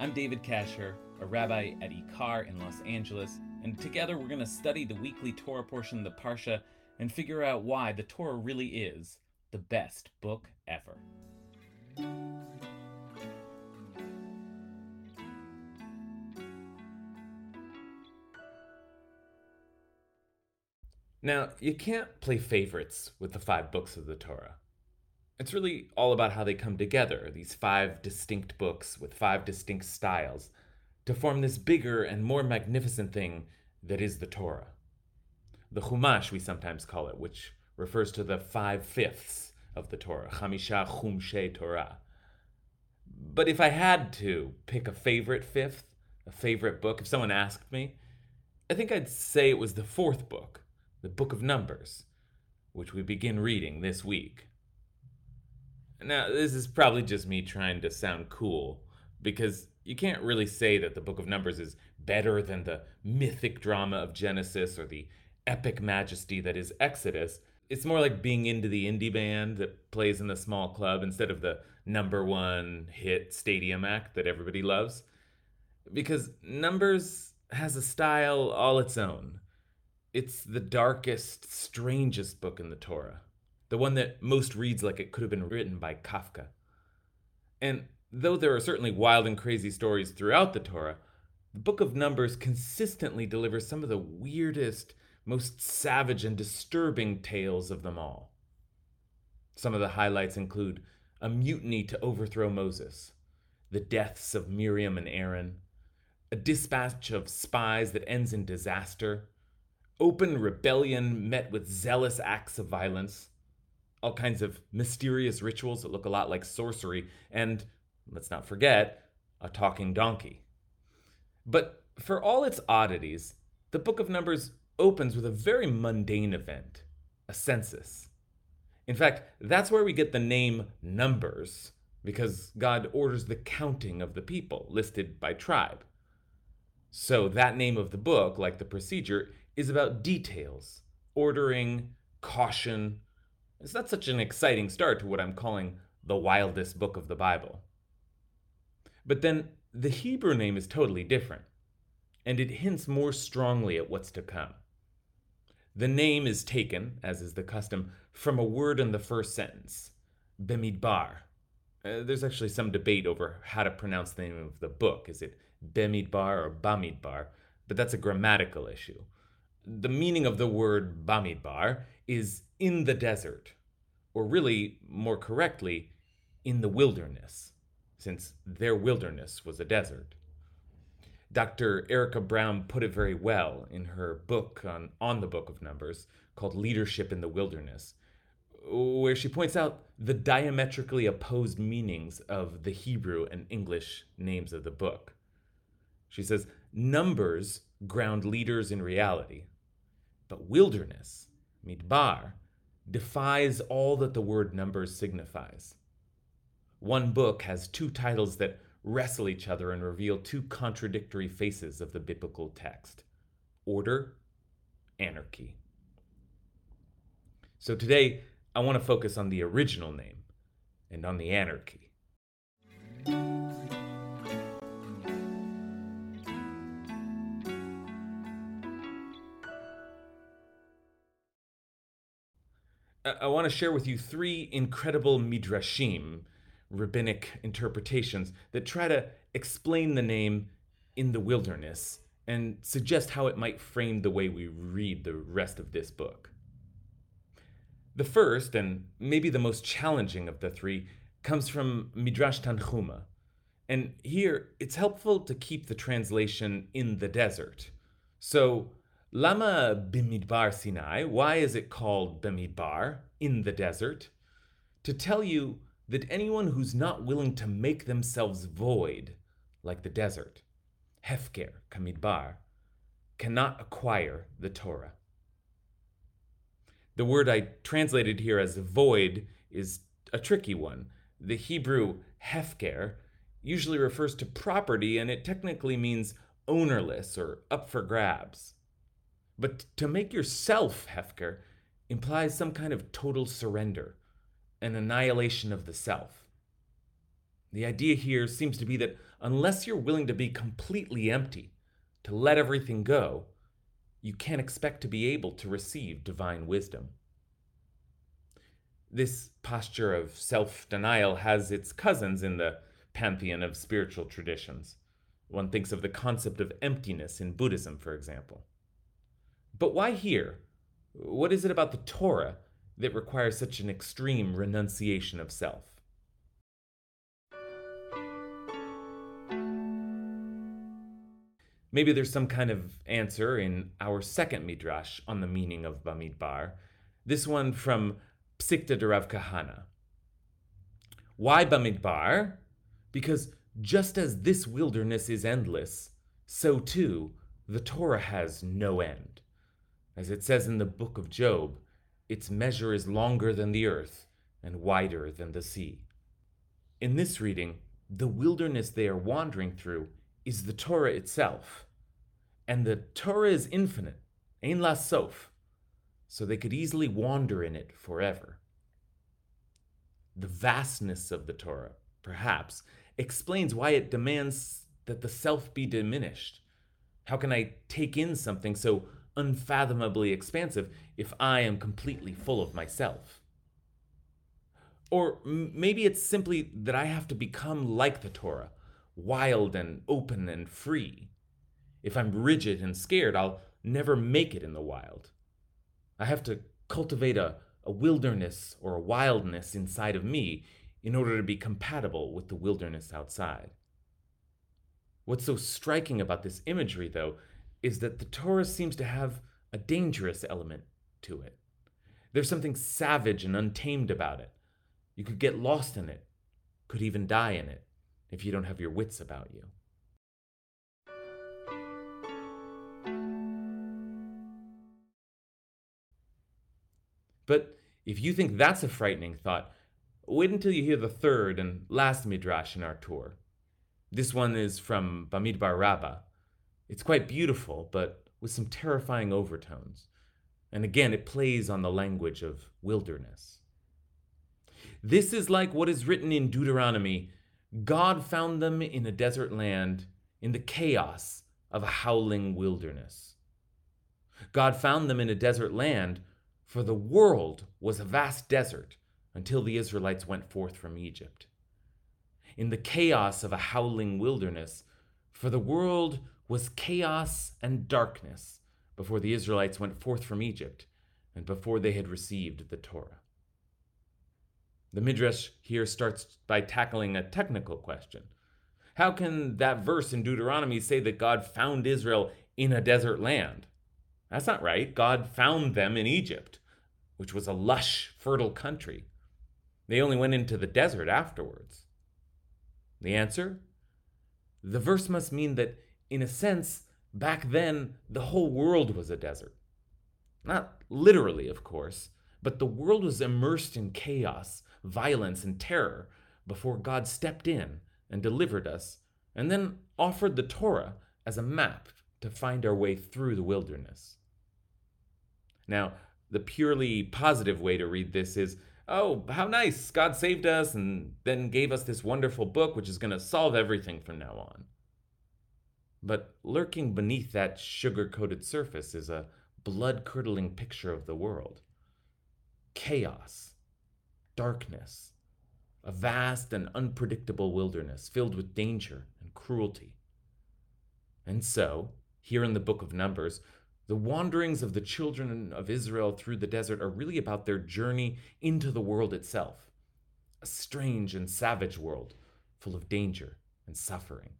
I'm David Kasher, a rabbi at Ikar in Los Angeles, and together we're going to study the weekly Torah portion of the Parsha and figure out why the Torah really is the best book ever. Now, you can't play favorites with the five books of the Torah. It's really all about how they come together, these five distinct books with five distinct styles, to form this bigger and more magnificent thing that is the Torah. The Chumash, we sometimes call it, which refers to the five fifths of the Torah, Chamisha Chumshe Torah. But if I had to pick a favorite fifth, a favorite book, if someone asked me, I think I'd say it was the fourth book, the Book of Numbers, which we begin reading this week. Now, this is probably just me trying to sound cool, because you can't really say that the Book of Numbers is better than the mythic drama of Genesis or the epic majesty that is Exodus. It's more like being into the indie band that plays in the small club instead of the number one hit stadium act that everybody loves. Because Numbers has a style all its own. It's the darkest, strangest book in the Torah the one that most reads like it could have been written by Kafka. And though there are certainly wild and crazy stories throughout the Torah, the book of Numbers consistently delivers some of the weirdest, most savage and disturbing tales of them all. Some of the highlights include a mutiny to overthrow Moses, the deaths of Miriam and Aaron, a dispatch of spies that ends in disaster, open rebellion met with zealous acts of violence, all kinds of mysterious rituals that look a lot like sorcery, and let's not forget, a talking donkey. But for all its oddities, the Book of Numbers opens with a very mundane event a census. In fact, that's where we get the name Numbers, because God orders the counting of the people listed by tribe. So that name of the book, like the procedure, is about details, ordering, caution, it's not such an exciting start to what I'm calling the wildest book of the Bible. But then the Hebrew name is totally different, and it hints more strongly at what's to come. The name is taken, as is the custom, from a word in the first sentence, Bemidbar. Uh, there's actually some debate over how to pronounce the name of the book. Is it Bemidbar or Bamidbar? But that's a grammatical issue. The meaning of the word Bamidbar is in the desert, or really, more correctly, in the wilderness, since their wilderness was a desert. Dr. Erica Brown put it very well in her book on, on the Book of Numbers called Leadership in the Wilderness, where she points out the diametrically opposed meanings of the Hebrew and English names of the book. She says, Numbers ground leaders in reality, but wilderness, midbar, defies all that the word numbers signifies. One book has two titles that wrestle each other and reveal two contradictory faces of the biblical text order, anarchy. So today, I want to focus on the original name and on the anarchy. I want to share with you three incredible midrashim, rabbinic interpretations, that try to explain the name in the wilderness and suggest how it might frame the way we read the rest of this book. The first, and maybe the most challenging of the three, comes from Midrash Tanhuma. And here, it's helpful to keep the translation in the desert. So, Lama Bimidbar Sinai, why is it called Bimidbar, in the desert? To tell you that anyone who's not willing to make themselves void, like the desert, Hefker, Kamidbar, cannot acquire the Torah. The word I translated here as void is a tricky one. The Hebrew hefker usually refers to property and it technically means ownerless or up for grabs. But to make yourself hefker implies some kind of total surrender, an annihilation of the self. The idea here seems to be that unless you're willing to be completely empty, to let everything go, you can't expect to be able to receive divine wisdom. This posture of self denial has its cousins in the pantheon of spiritual traditions. One thinks of the concept of emptiness in Buddhism, for example. But why here? What is it about the Torah that requires such an extreme renunciation of self? Maybe there's some kind of answer in our second midrash on the meaning of Bamidbar, this one from Psikta de Rav Kahana. Why Bamidbar? Because just as this wilderness is endless, so too the Torah has no end. As it says in the book of Job, its measure is longer than the earth and wider than the sea. In this reading, the wilderness they are wandering through is the Torah itself. And the Torah is infinite, ein la sof, so they could easily wander in it forever. The vastness of the Torah, perhaps, explains why it demands that the self be diminished. How can I take in something so unfathomably expansive if I am completely full of myself? Or maybe it's simply that I have to become like the Torah, wild and open and free. If I'm rigid and scared, I'll never make it in the wild. I have to cultivate a, a wilderness or a wildness inside of me in order to be compatible with the wilderness outside. What's so striking about this imagery, though, is that the Torah seems to have a dangerous element to it. There's something savage and untamed about it. You could get lost in it, could even die in it, if you don't have your wits about you. But if you think that's a frightening thought, wait until you hear the third and last midrash in our tour. This one is from Bamidbar Rabbah. It's quite beautiful, but with some terrifying overtones. And again, it plays on the language of wilderness. This is like what is written in Deuteronomy God found them in a desert land, in the chaos of a howling wilderness. God found them in a desert land, for the world was a vast desert until the Israelites went forth from Egypt. In the chaos of a howling wilderness, for the world was chaos and darkness before the Israelites went forth from Egypt and before they had received the Torah. The Midrash here starts by tackling a technical question. How can that verse in Deuteronomy say that God found Israel in a desert land? That's not right. God found them in Egypt, which was a lush, fertile country. They only went into the desert afterwards. The answer? The verse must mean that, in a sense, back then, the whole world was a desert. Not literally, of course, but the world was immersed in chaos violence, and terror before God stepped in and delivered us, and then offered the Torah as a map to find our way through the wilderness. Now, the purely positive way to read this is oh, how nice! God saved us and then gave us this wonderful book which is going to solve everything from now on. But lurking beneath that sugar coated surface is a blood curdling picture of the world chaos, darkness, a vast and unpredictable wilderness filled with danger and cruelty. And so, here in the book of Numbers, the wanderings of the children of Israel through the desert are really about their journey into the world itself, a strange and savage world full of danger and suffering.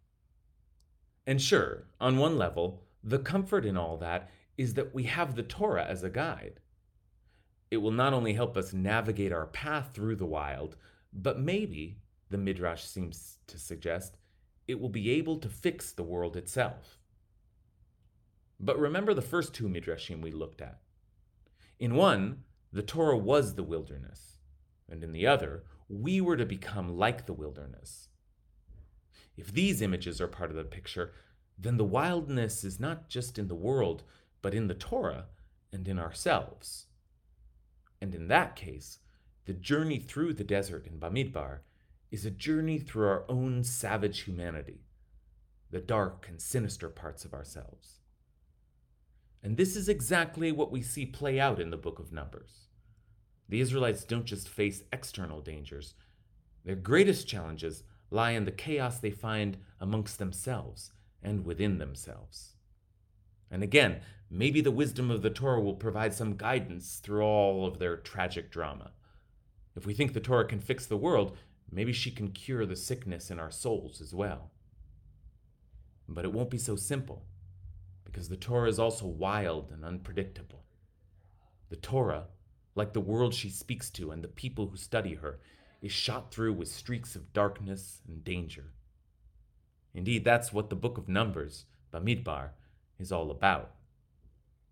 And sure, on one level, the comfort in all that is that we have the Torah as a guide. It will not only help us navigate our path through the wild, but maybe, the Midrash seems to suggest, it will be able to fix the world itself. But remember the first two midrashim we looked at. In one, the Torah was the wilderness, and in the other, we were to become like the wilderness. If these images are part of the picture, then the wildness is not just in the world, but in the Torah and in ourselves. And in that case, the journey through the desert in Bamidbar is a journey through our own savage humanity, the dark and sinister parts of ourselves. And this is exactly what we see play out in the book of Numbers. The Israelites don't just face external dangers, their greatest challenges lie in the chaos they find amongst themselves and within themselves. And again, maybe the wisdom of the Torah will provide some guidance through all of their tragic drama. If we think the Torah can fix the world, maybe she can cure the sickness in our souls as well. But it won't be so simple, because the Torah is also wild and unpredictable. The Torah, like the world she speaks to and the people who study her, is shot through with streaks of darkness and danger. Indeed, that's what the book of Numbers, Bamidbar, is all about.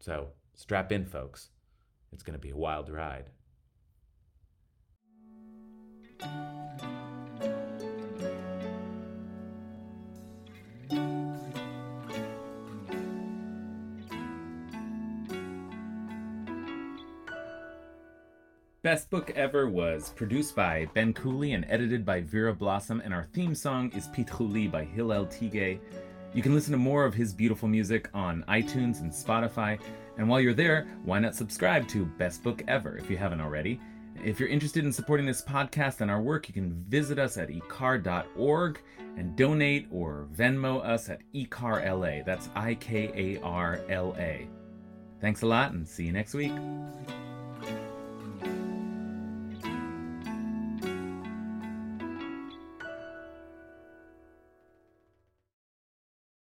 So, strap in, folks. It's going to be a wild ride. Best Book Ever was produced by Ben Cooley and edited by Vera Blossom, and our theme song is Pitchuli by Hillel Tigay. You can listen to more of his beautiful music on iTunes and Spotify. And while you're there, why not subscribe to Best Book Ever if you haven't already? If you're interested in supporting this podcast and our work, you can visit us at ikar.org and donate or Venmo us at ikarla. That's I K A R L A. Thanks a lot and see you next week.